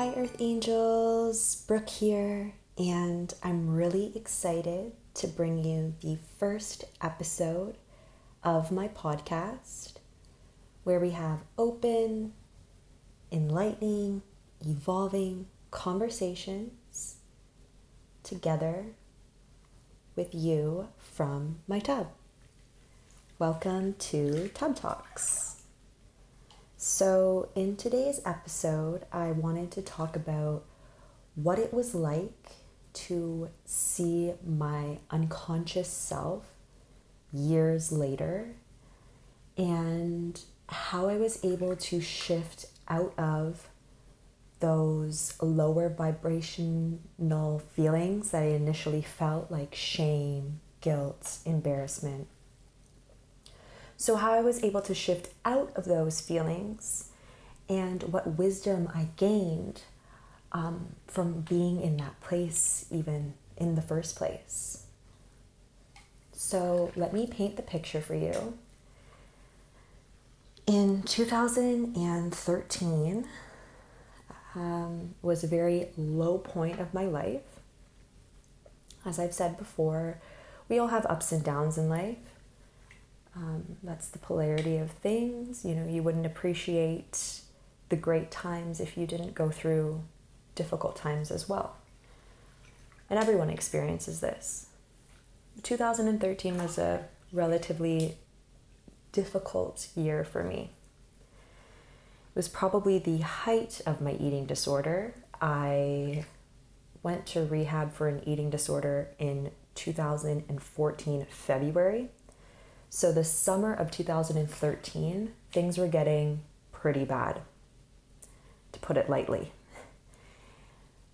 Hi, Earth Angels. Brooke here, and I'm really excited to bring you the first episode of my podcast where we have open, enlightening, evolving conversations together with you from my tub. Welcome to Tub Talks. So, in today's episode, I wanted to talk about what it was like to see my unconscious self years later and how I was able to shift out of those lower vibrational feelings that I initially felt like shame, guilt, embarrassment, so, how I was able to shift out of those feelings and what wisdom I gained um, from being in that place, even in the first place. So, let me paint the picture for you. In 2013, um, was a very low point of my life. As I've said before, we all have ups and downs in life. Um, that's the polarity of things. You know, you wouldn't appreciate the great times if you didn't go through difficult times as well. And everyone experiences this. 2013 was a relatively difficult year for me. It was probably the height of my eating disorder. I went to rehab for an eating disorder in 2014 February. So, the summer of 2013, things were getting pretty bad, to put it lightly.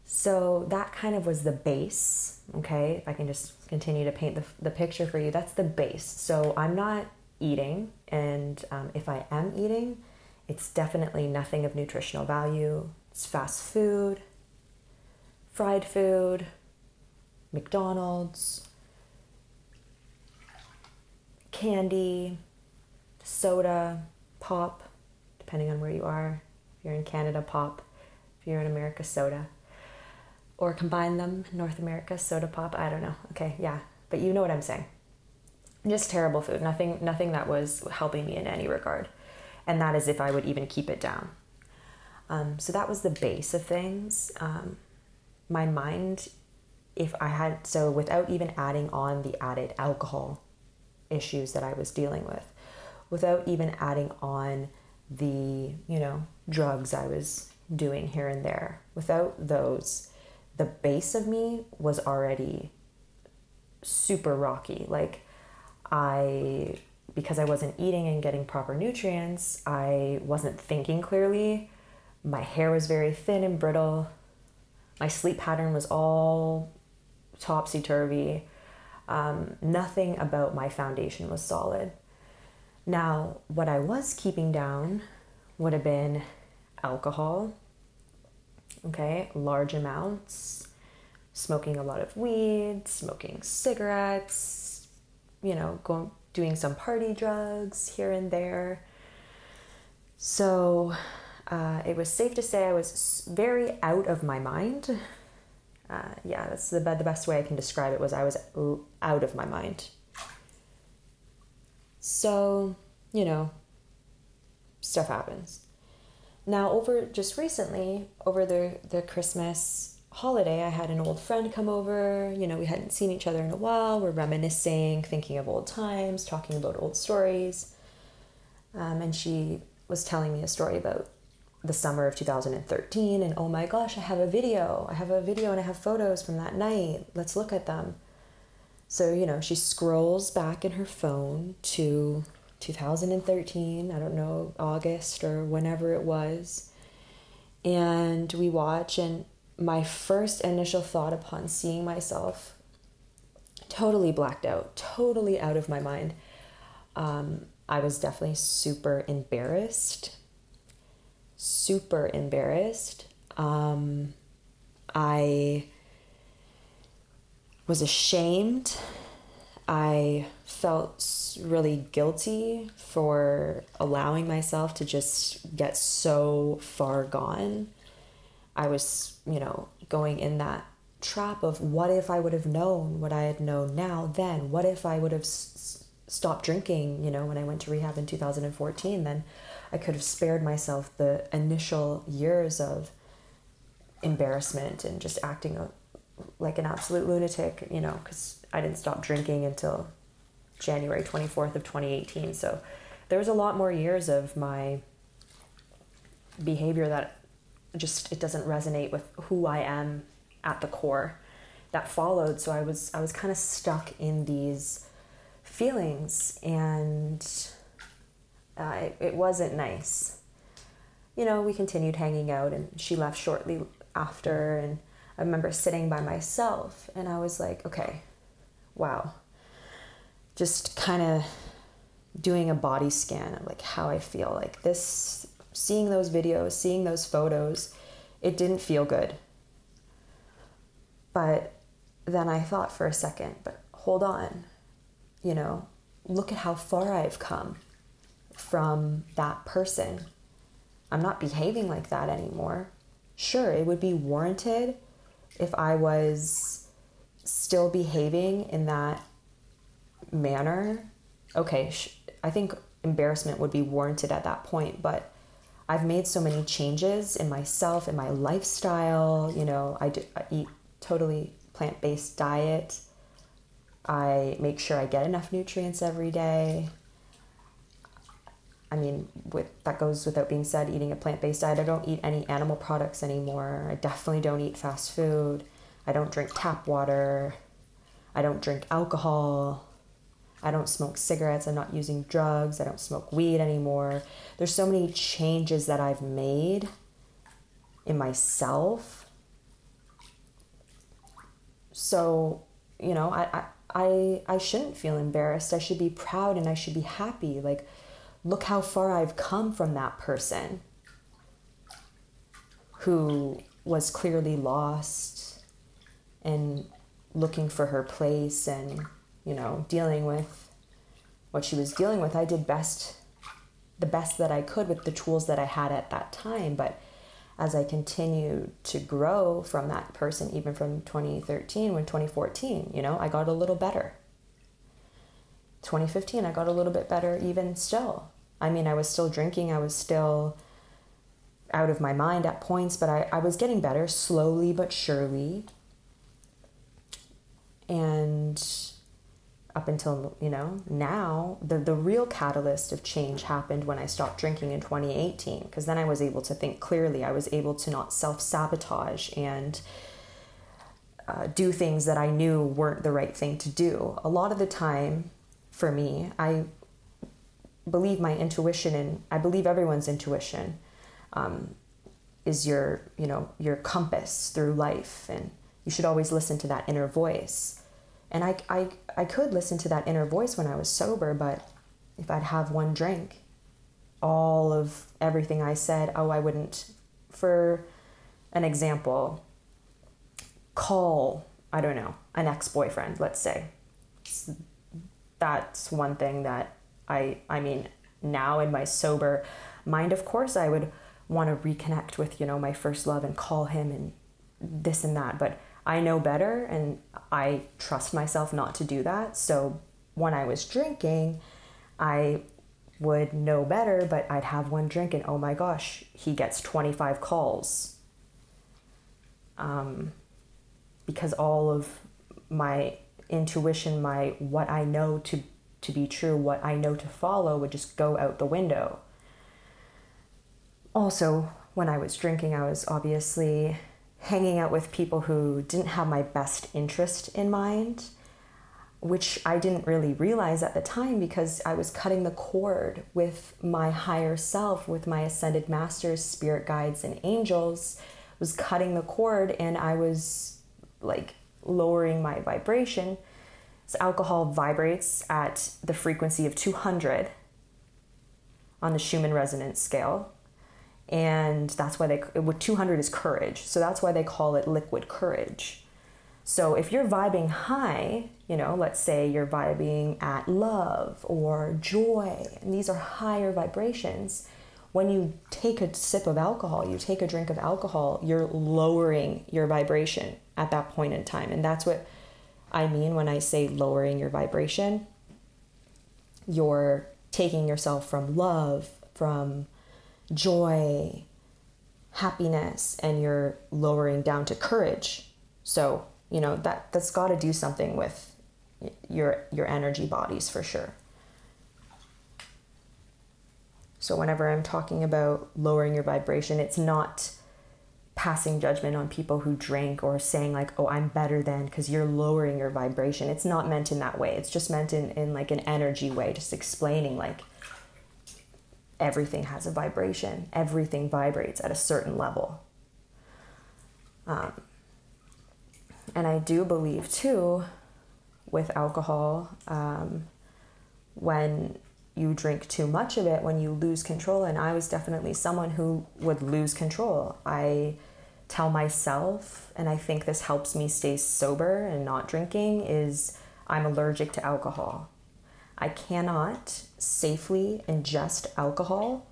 So, that kind of was the base, okay? If I can just continue to paint the, the picture for you, that's the base. So, I'm not eating, and um, if I am eating, it's definitely nothing of nutritional value. It's fast food, fried food, McDonald's, candy, soda, pop, depending on where you are. If you're in Canada, pop. If you're in America, soda. Or combine them, North America, soda pop. I don't know. Okay, yeah. But you know what I'm saying. Just terrible food. Nothing nothing that was helping me in any regard. And that is if I would even keep it down. Um, so that was the base of things. Um, my mind, if I had, so without even adding on the added alcohol issues that I was dealing with without even adding on the, you know, drugs I was doing here and there. Without those, the base of me was already super rocky. Like, I, because I wasn't eating and getting proper nutrients, I wasn't thinking clearly. My hair was very thin and brittle. My sleep pattern was all topsy turvy. Um, nothing about my foundation was solid. Now, what I was keeping down would have been alcohol, okay, large amounts, smoking a lot of weed, smoking cigarettes, you know, going doing some party drugs here and there. So uh, it was safe to say I was very out of my mind uh, yeah, that's the, the best way I can describe it was I was out of my mind. So, you know, stuff happens. Now, over just recently, over the, the Christmas holiday, I had an old friend come over. You know, we hadn't seen each other in a while. We're reminiscing, thinking of old times, talking about old stories. Um, and she was telling me a story about the summer of 2013 and oh my gosh, I have a video. I have a video and I have photos from that night. Let's look at them. So, you know, she scrolls back in her phone to 2013, I don't know, August or whenever it was. And we watch, and my first initial thought upon seeing myself totally blacked out, totally out of my mind. Um, I was definitely super embarrassed super embarrassed. Um, I was ashamed. I felt really guilty for allowing myself to just get so far gone. I was, you know, going in that trap of what if I would have known what I had known now then? What if I would have s- stopped drinking, you know, when I went to rehab in 2014? Then I could have spared myself the initial years of embarrassment and just acting like an absolute lunatic, you know, because I didn't stop drinking until January 24th of 2018. So there was a lot more years of my behavior that just it doesn't resonate with who I am at the core that followed so I was I was kind of stuck in these feelings and uh, it, it wasn't nice. You know we continued hanging out and she left shortly after and I remember sitting by myself and I was like okay wow. Just kind of doing a body scan of like how I feel. Like this seeing those videos seeing those photos it didn't feel good. But then I thought for a second, but hold on, you know, look at how far I've come from that person. I'm not behaving like that anymore. Sure, it would be warranted if I was still behaving in that manner. Okay, I think embarrassment would be warranted at that point, but I've made so many changes in myself, in my lifestyle. You know, I, do, I eat totally plant based diet. I make sure I get enough nutrients every day. I mean, with that goes without being said, eating a plant based diet. I don't eat any animal products anymore. I definitely don't eat fast food. I don't drink tap water. I don't drink alcohol. I don't smoke cigarettes. I'm not using drugs. I don't smoke weed anymore. There's so many changes that I've made in myself so, you know, I, I, I shouldn't feel embarrassed. I should be proud and I should be happy. Like, look how far I've come from that person who was clearly lost and looking for her place and, you know, dealing with what she was dealing with. I did best, the best that I could with the tools that I had at that time. But as I continued to grow from that person, even from 2013 when 2014, you know, I got a little better. 2015, I got a little bit better even still. I mean, I was still drinking, I was still out of my mind at points, but I, I was getting better slowly but surely. And up until you know now the the real catalyst of change happened when I stopped drinking in 2018 because then I was able to think clearly I was able to not self-sabotage and uh, do things that I knew weren't the right thing to do a lot of the time for me I believe my intuition and I believe everyone's intuition um, is your you know your compass through life and you should always listen to that inner voice and I, I, I could listen to that inner voice when I was sober, but if I'd have one drink, all of everything I said, oh, I wouldn't. For an example, call, I don't know, an ex boyfriend, let's say. That's one thing that I, I mean, now in my sober mind, of course, I would want to reconnect with, you know, my first love and call him and this and that. But I know better and I trust myself not to do that. So when I was drinking, I would know better, but I'd have one drink and oh my gosh, he gets 25 calls. Um, because all of my intuition, my what I know to to be true, what I know to follow would just go out the window. Also, when I was drinking, I was obviously hanging out with people who didn't have my best interest in mind, which I didn't really realize at the time because I was cutting the cord with my higher self, with my ascended masters, spirit guides, and angels, was cutting the cord and I was like lowering my vibration. So alcohol vibrates at the frequency of 200 on the Schumann resonance scale. And that's why they what 200 is courage. So that's why they call it liquid courage. So if you're vibing high you know let's say you're vibing at love or joy and these are higher vibrations when you take a sip of alcohol, you take a drink of alcohol, you're lowering your vibration at that point in time. And that's what I mean when I say lowering your vibration. You're taking yourself from love, from joy, happiness, and you're lowering down to courage. So, you know, that that's got to do something with your your energy bodies for sure. So, whenever I'm talking about lowering your vibration, it's not passing judgment on people who drink or saying, like, oh, I'm better than because you're lowering your vibration. It's not meant in that way. It's just meant in, in like an energy way, just explaining, like, everything has a vibration, everything vibrates at a certain level. Um, and I do believe, too, with alcohol, um, when you drink too much of it when you lose control. And I was definitely someone who would lose control. I tell myself, and I think this helps me stay sober and not drinking, is I'm allergic to alcohol. I cannot safely ingest alcohol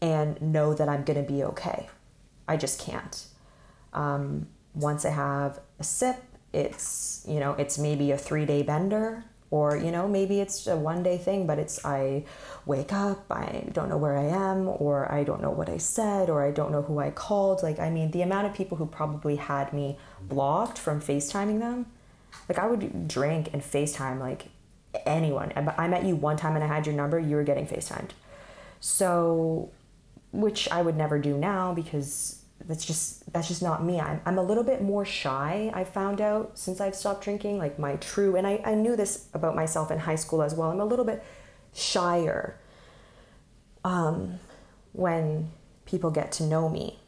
and know that I'm going to be okay. I just can't. Um, once I have a sip, it's you know it's maybe a three day bender or you know maybe it's a one day thing but it's i wake up i don't know where i am or i don't know what i said or i don't know who i called. Like i mean the amount of people who probably had me blocked from facetiming them like i would drink and facetime like anyone. I met you one time and i had your number you were getting facetimed. So which i would never do now because that's just that's just not me. I'm, I'm a little bit more shy i found out since i've stopped drinking like my true and I, I knew this about myself in high school as well i'm a little bit shyer um, when people get to know me.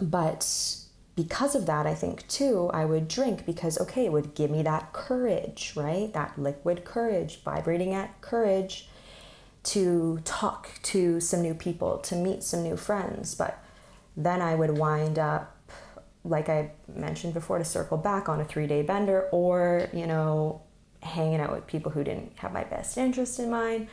But because of that i think too i would drink because okay it would give me that courage right? That liquid courage vibrating at courage to talk to some new people to meet some new friends. But then I would wind up, like I mentioned before, to circle back on a three day bender or, you know, hanging out with people who didn't have my best interest in mind.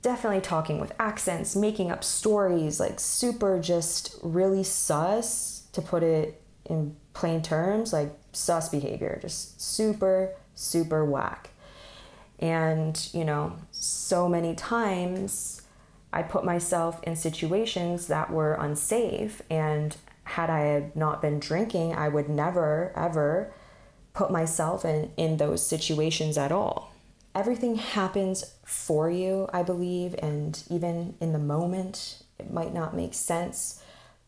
Definitely talking with accents, making up stories, like super just really sus, to put it in plain terms, like sus behavior, just super, super whack. And, you know, so many times I put myself in situations that were unsafe. And had I not been drinking, I would never, ever put myself in, in those situations at all. Everything happens for you, I believe, and even in the moment, it might not make sense.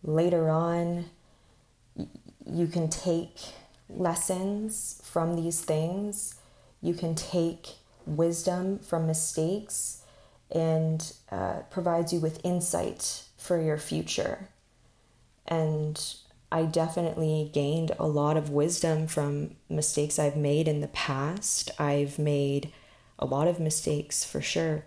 Later on, you can take lessons from these things, you can take wisdom from mistakes and uh, provides you with insight for your future. And I definitely gained a lot of wisdom from mistakes I've made in the past. I've made a lot of mistakes for sure,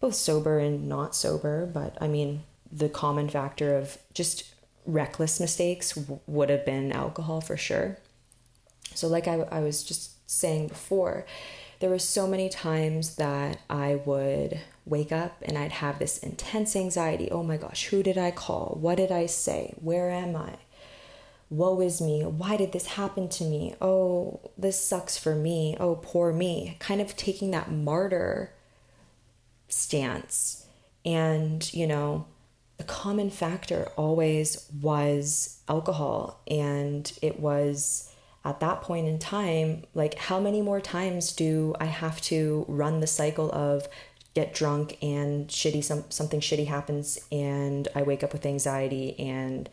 both sober and not sober, but I mean, the common factor of just reckless mistakes w- would have been alcohol for sure. So, like I, I was just saying before, there were so many times that I would wake up and I'd have this intense anxiety. Oh my gosh, who did I call? What did I say? Where am I? Woe is me. Why did this happen to me? Oh, this sucks for me. Oh, poor me. Kind of taking that martyr stance. And, you know, the common factor always was alcohol. And it was at that point in time, like how many more times do I have to run the cycle of get drunk and shitty some something shitty happens and I wake up with anxiety and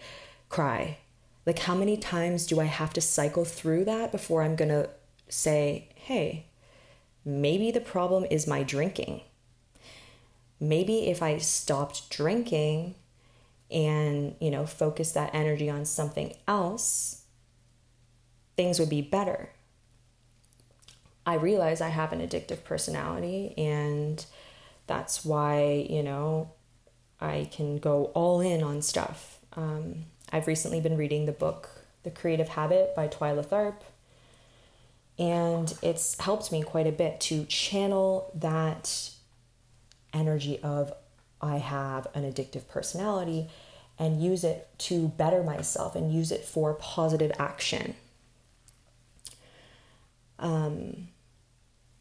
cry? Like how many times do I have to cycle through that before I'm going to say, "Hey, maybe the problem is my drinking." Maybe if I stopped drinking and, you know, focus that energy on something else, things would be better. I realize I have an addictive personality, and that's why, you know, I can go all in on stuff. Um, I've recently been reading the book The Creative Habit by Twyla Tharp, and it's helped me quite a bit to channel that energy of I have an addictive personality and use it to better myself and use it for positive action. Um,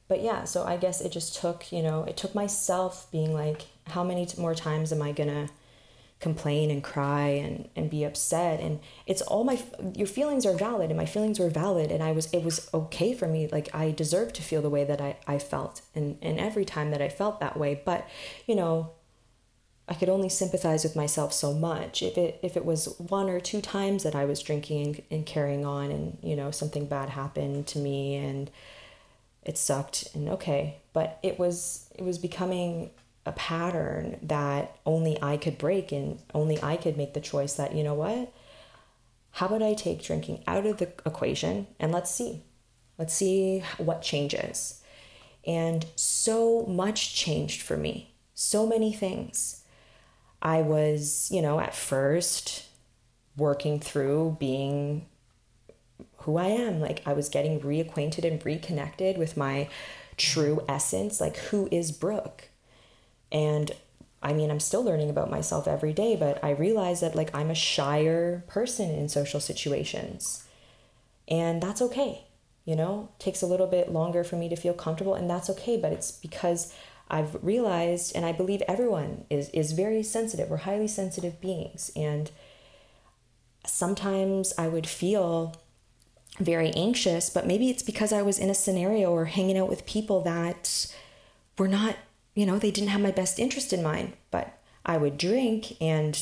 but yeah, so I guess it just took, you know, it took myself being like, how many more times am I gonna complain and cry and, and be upset? And it's all my, your feelings are valid and my feelings were valid. And I was, it was okay for me. Like I deserved to feel the way that I, I felt. And, and every time that I felt that way, but you know, I could only sympathize with myself so much. If it if it was one or two times that I was drinking and, and carrying on, and you know something bad happened to me, and it sucked, and okay, but it was it was becoming a pattern that only I could break, and only I could make the choice that you know what, how about I take drinking out of the equation, and let's see, let's see what changes, and so much changed for me, so many things. I was, you know, at first working through being who I am. Like I was getting reacquainted and reconnected with my true essence. Like, who is Brooke? And I mean, I'm still learning about myself every day, but I realize that like I'm a shyer person in social situations. And that's okay. You know, takes a little bit longer for me to feel comfortable, and that's okay, but it's because I've realized, and I believe everyone is, is very sensitive. We're highly sensitive beings. And sometimes I would feel very anxious, but maybe it's because I was in a scenario or hanging out with people that were not, you know, they didn't have my best interest in mind. But I would drink and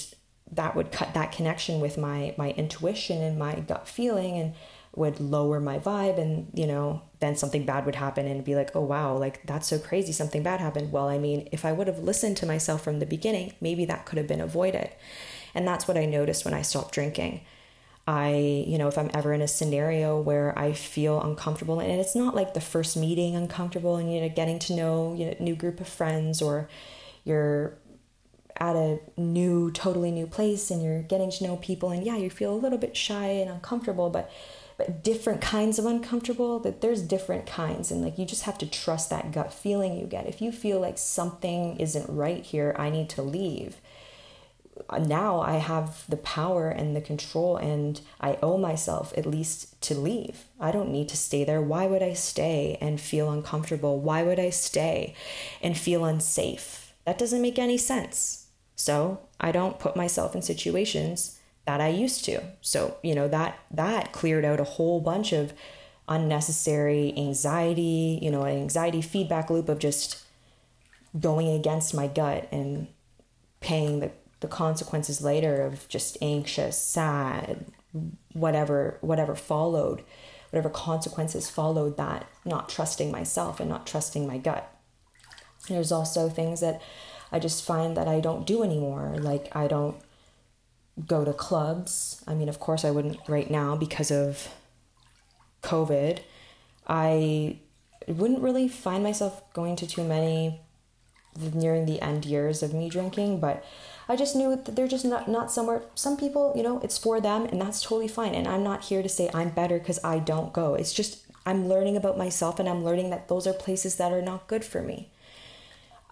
that would cut that connection with my my intuition and my gut feeling and would lower my vibe and you know then something bad would happen and be like oh wow like that's so crazy something bad happened well i mean if i would have listened to myself from the beginning maybe that could have been avoided and that's what i noticed when i stopped drinking i you know if i'm ever in a scenario where i feel uncomfortable and it's not like the first meeting uncomfortable and you know getting to know you know new group of friends or you're at a new totally new place and you're getting to know people and yeah you feel a little bit shy and uncomfortable but but different kinds of uncomfortable that there's different kinds and like you just have to trust that gut feeling you get. If you feel like something isn't right here i need to leave now i have the power and the control and i owe myself at least to leave. I don't need to stay there. Why would i stay and feel uncomfortable? Why would i stay and feel unsafe? That doesn't make any sense. So i don't put myself in situations that I used to. So, you know, that that cleared out a whole bunch of unnecessary anxiety, you know, an anxiety feedback loop of just going against my gut and paying the, the consequences later of just anxious, sad, whatever whatever followed, whatever consequences followed that, not trusting myself and not trusting my gut. There's also things that I just find that I don't do anymore. Like I don't go to clubs. I mean, of course, I wouldn't right now because of COVID. I wouldn't really find myself going to too many nearing the end years of me drinking, but I just knew that they're just not, not somewhere. Some people, you know, it's for them and that's totally fine. And I'm not here to say I'm better because I don't go. It's just I'm learning about myself and I'm learning that those are places that are not good for me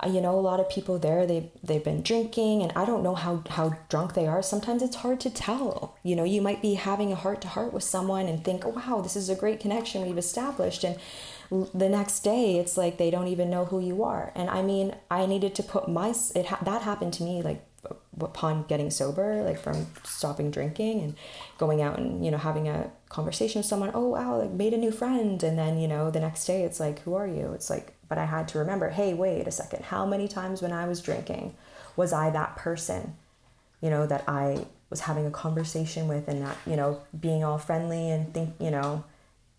you know a lot of people there they they've been drinking and i don't know how how drunk they are sometimes it's hard to tell you know you might be having a heart to heart with someone and think oh, wow this is a great connection we've established and the next day it's like they don't even know who you are. And i mean i needed to put my it ha- that happened to me like uh, upon getting sober like from stopping drinking and going out and you know having a conversation with someone oh wow like made a new friend. And then you know the next day it's like who are you? It's like but I had to remember hey, wait a second, how many times when I was drinking was I that person, you know, that I was having a conversation with and not, you know, being all friendly and think, you know,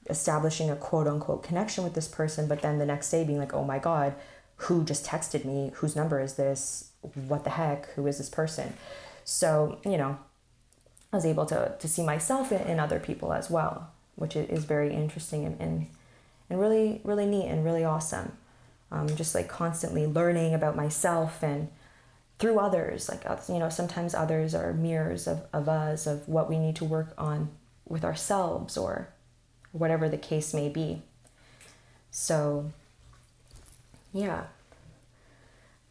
establishing a quote unquote connection with this person, but then the next day being like, oh my God, who just texted me? Whose number is this? What the heck? Who is this person? So, you know, I was able to, to see myself in, other people as well, which is very interesting and, and, and really, really neat and really awesome um, just like constantly learning about myself and through others like you know sometimes others are mirrors of, of us of what we need to work on with ourselves or whatever the case may be so yeah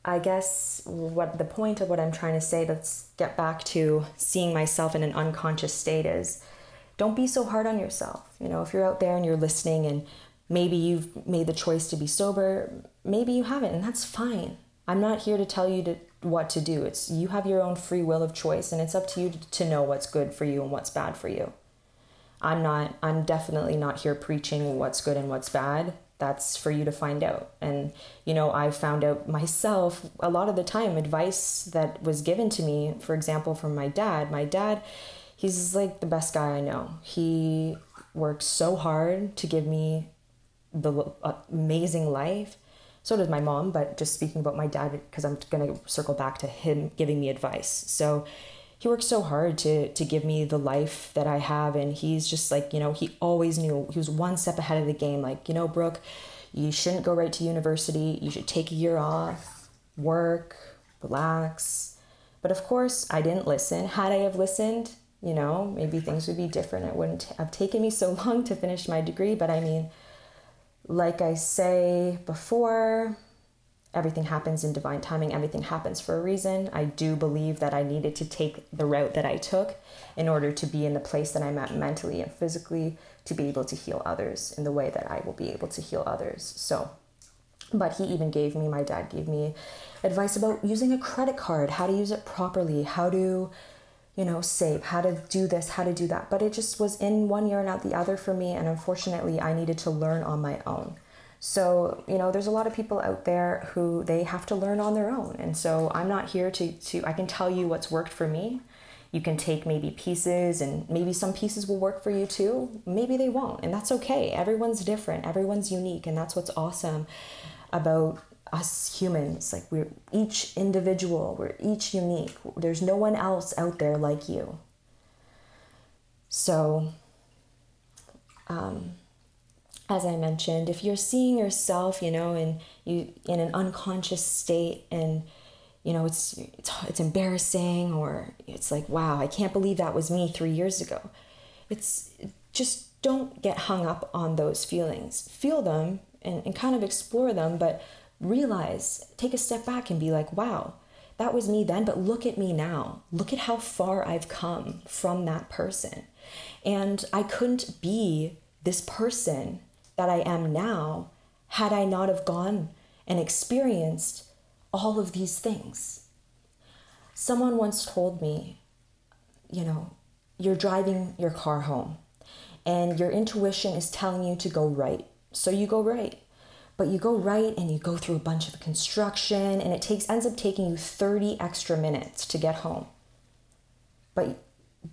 I guess what the point of what I'm trying to say, let's get back to seeing myself in an unconscious state is don't be so hard on yourself. You know, if you're out there and you're listening and maybe you've made the choice to be sober, maybe you haven't, and that's fine. I'm not here to tell you to what to do. It's you have your own free will of choice and it's up to you to know what's good for you and what's bad for you. I'm not I'm definitely not here preaching what's good and what's bad. That's for you to find out. And you know, I found out myself a lot of the time advice that was given to me, for example, from my dad. My dad, he's like the best guy I know. He worked so hard to give me the uh, amazing life so does my mom, but just speaking about my dad, because I'm going to circle back to him giving me advice. So he worked so hard to to give me the life that I have, and he's just like you know he always knew he was one step ahead of the game. Like you know, Brooke, you shouldn't go right to university. You should take a year off, work, relax. But of course, I didn't listen. Had I have listened, you know, maybe things would be different. It wouldn't have taken me so long to finish my degree. But I mean like I say before, everything happens in divine timing, everything happens for a reason. I do believe that I needed to take the route that I took in order to be in the place that I'm at mentally and physically to be able to heal others in the way that I will be able to heal others. So, but he even gave me, my dad gave me advice about using a credit card, how to use it properly, how to you know, save, how to do this, how to do that. But it just was in one year and out the other for me. And unfortunately, I needed to learn on my own. So, you know, there's a lot of people out there who they have to learn on their own. And so I'm not here to, to I can tell you what's worked for me. You can take maybe pieces and maybe some pieces will work for you too. Maybe they won't. And that's okay. Everyone's different, everyone's unique. And that's what's awesome about us humans like we're each individual we're each unique there's no one else out there like you so um, as i mentioned if you're seeing yourself you know in you in an unconscious state and you know it's it's it's embarrassing or it's like wow i can't believe that was me 3 years ago it's just don't get hung up on those feelings feel them and, and kind of explore them but realize, take a step back and be like, wow, that was me then, but look at me now. Look at how far I've come from that person. And I couldn't be this person that I am now had I not have gone and experienced all of these things. Someone once told me, you know, you're driving your car home and your intuition is telling you to go right. So you go right but you go right and you go through a bunch of construction and it takes ends up taking you 30 extra minutes to get home but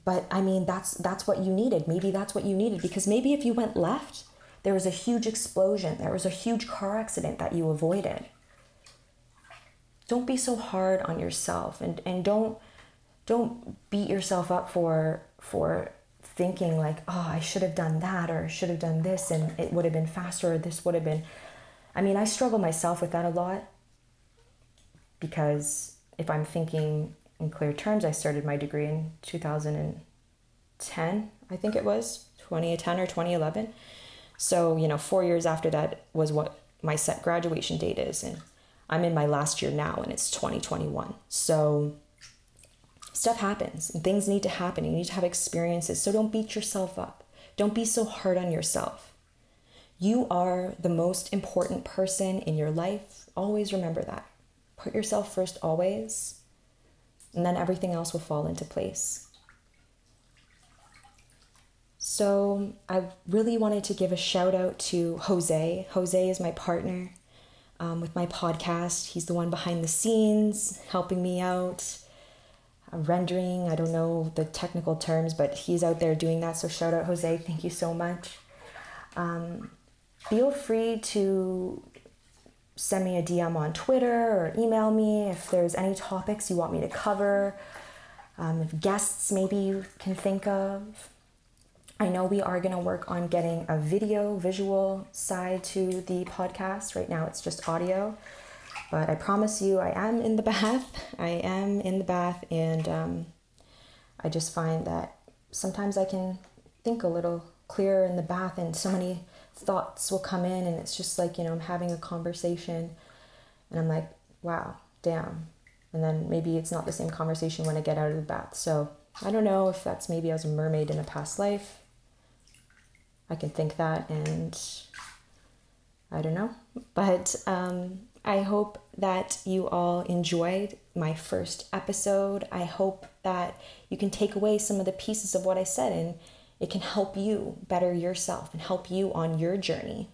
but i mean that's that's what you needed maybe that's what you needed because maybe if you went left there was a huge explosion there was a huge car accident that you avoided don't be so hard on yourself and and don't don't beat yourself up for for thinking like oh i should have done that or should have done this and it would have been faster or this would have been I mean, I struggle myself with that a lot because if I'm thinking in clear terms, I started my degree in 2010, I think it was 2010 or 2011. So, you know, four years after that was what my set graduation date is. And I'm in my last year now and it's 2021. So, stuff happens and things need to happen. You need to have experiences. So, don't beat yourself up. Don't be so hard on yourself. You are the most important person in your life. Always remember that. Put yourself first, always, and then everything else will fall into place. So, I really wanted to give a shout out to Jose. Jose is my partner um, with my podcast. He's the one behind the scenes, helping me out, uh, rendering. I don't know the technical terms, but he's out there doing that. So, shout out, Jose. Thank you so much. Um, feel free to send me a DM on Twitter or email me if there's any topics you want me to cover, um, if guests maybe you can think of. I know we are going to work on getting a video, visual side to the podcast. Right now it's just audio. But I promise you, I am in the bath. I am in the bath, and um, I just find that sometimes I can think a little clearer in the bath, and so many thoughts will come in and it's just like you know i'm having a conversation and i'm like wow damn. And then maybe it's not the same conversation when I get out of the bath. So I don't know if that's maybe I was a mermaid in a past life. I can think that and I don't know. But um, I hope that you all enjoyed my first episode. I hope that you can take away some of the pieces of what I said and it can help you better yourself and help you on your journey.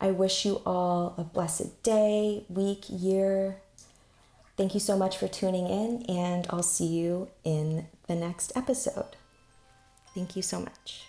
I wish you all a blessed day, week, year. Thank you so much for tuning in, and I'll see you in the next episode. Thank you so much.